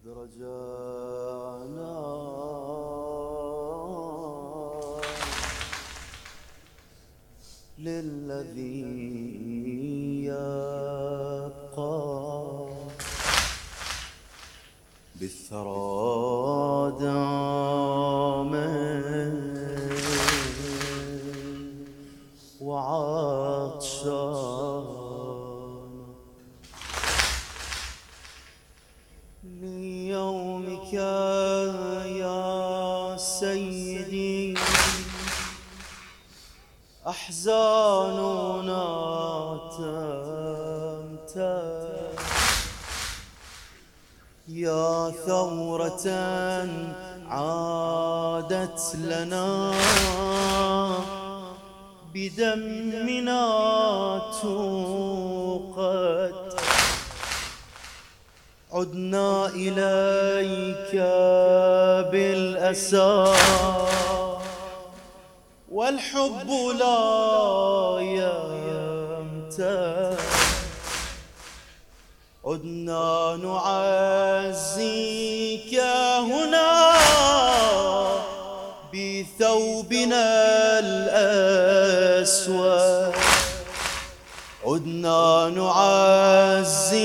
قد رجعنا للذي يا سيدي. أحزاننا تمتد. يا ثورة عادت لنا بدمنا توقد. عدنا إليك بالأسى. والحب لا يمتد عدنا نعزيك هنا بثوبنا الأسود. عدنا نعزيك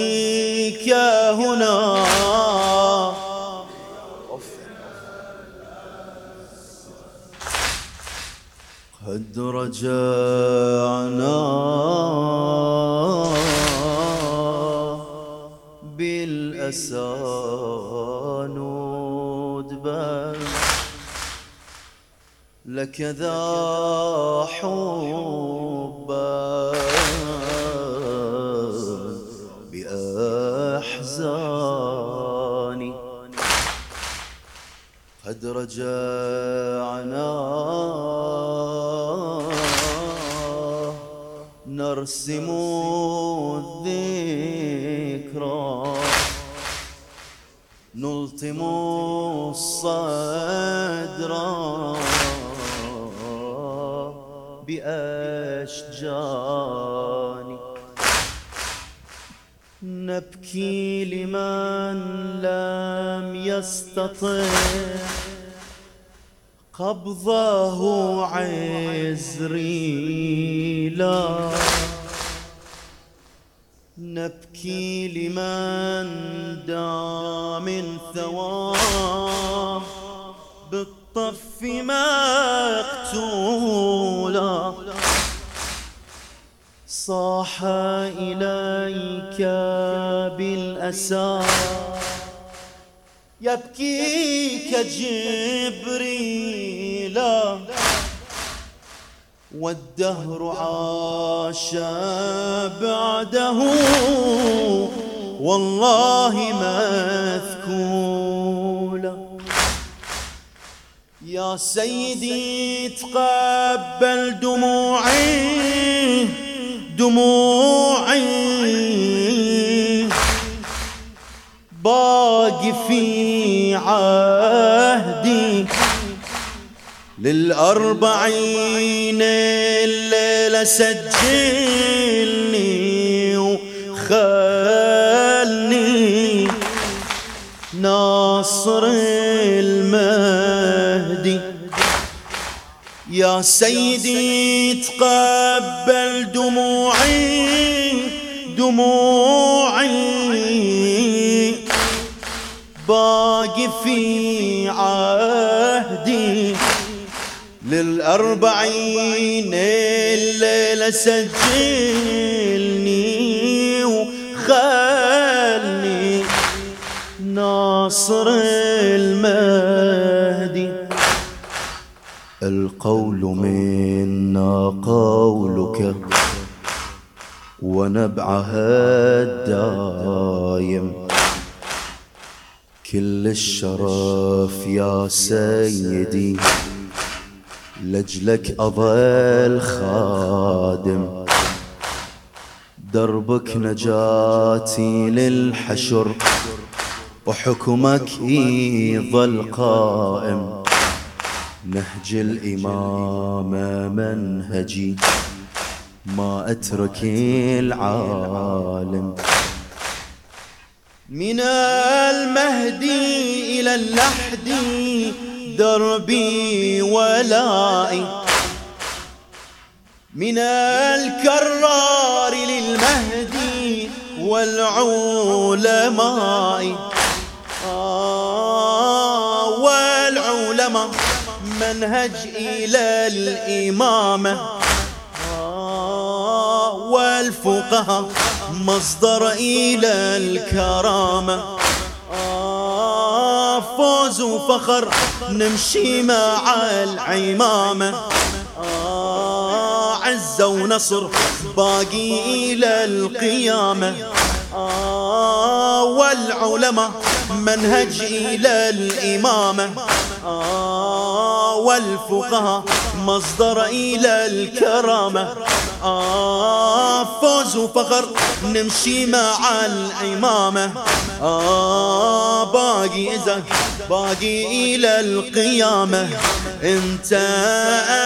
هنا. قد رجعنا بالأسى ندبا. لك ذا حبا. قد رجعنا. نرسم الذكرى. نلطم الصدر بأشجاني نبكي لمن لم يستطع. قبضه عزريلا نبكي لمن دام ثواه بالطف مقتولا. صاح إليك بالأسى. يبكيك جبريلا والدهر عاش بعده. والله مذكولا يا سيدي تقبل دموعي. دموعي. في عهدي للأربعين الليلة سجلني وخلني. ناصر المهدي. يا سيدي تقبل دموعي دموعي. باقي في عهدي للأربعين الليلة سجلني وخلني ناصر المهدي. القول منا قولك ونبعها الدايم. كل الشرف يا سيدي. لجلك أظل خادم. دربك نجاتي للحشر. وحكمك يظل قائم نهج الإمامة منهجي. ما أترك العالم. من الم المهدي إلى اللحد دربي ولائي. من الكرار للمهدي والعلماء. آه والعلماء. منهج إلى الإمامة. آه والفقهاء. مصدر إلى الكرامة. آه فوز وفخر نمشي مع العمامة. آه عزة ونصر باقي إلى القيامة. آه والعلماء منهج إلى الإمامة. آه والفقهاء مصدر إلى الكرامة. آه فوز وفخر نمشي مع الإمامة. آه باقي إذا باقي إلى القيامة. أنت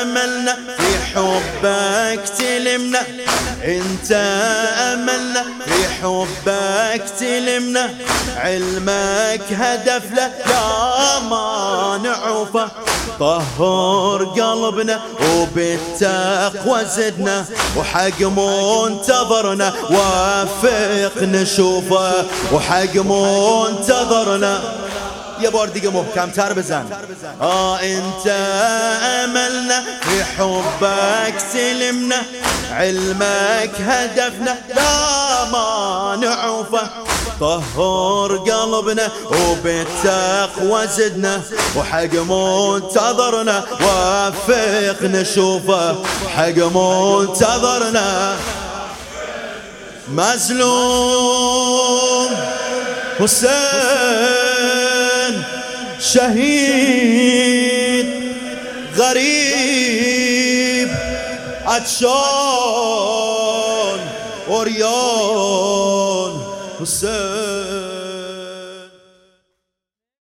أملنا في حبك تلمنا. أنت أملنا في حبك تلمنا. علمك هدف لا يا ما طهر قلبنا وبالتقوى زدنا وحق منتظرنا وافق نشوفه وحق منتظرنا. يا بار دیگه محکمتر بزن؟ آه انت أملنا في حبك سلمنا علمك هدفنا لا ما نعوفه. طهر قلبنا وبالتقوى زدنا وحق منتظرنا وفق نشوفه. حق منتظرنا. مظلوم حسين شهيد غريب عطشان أريان حسين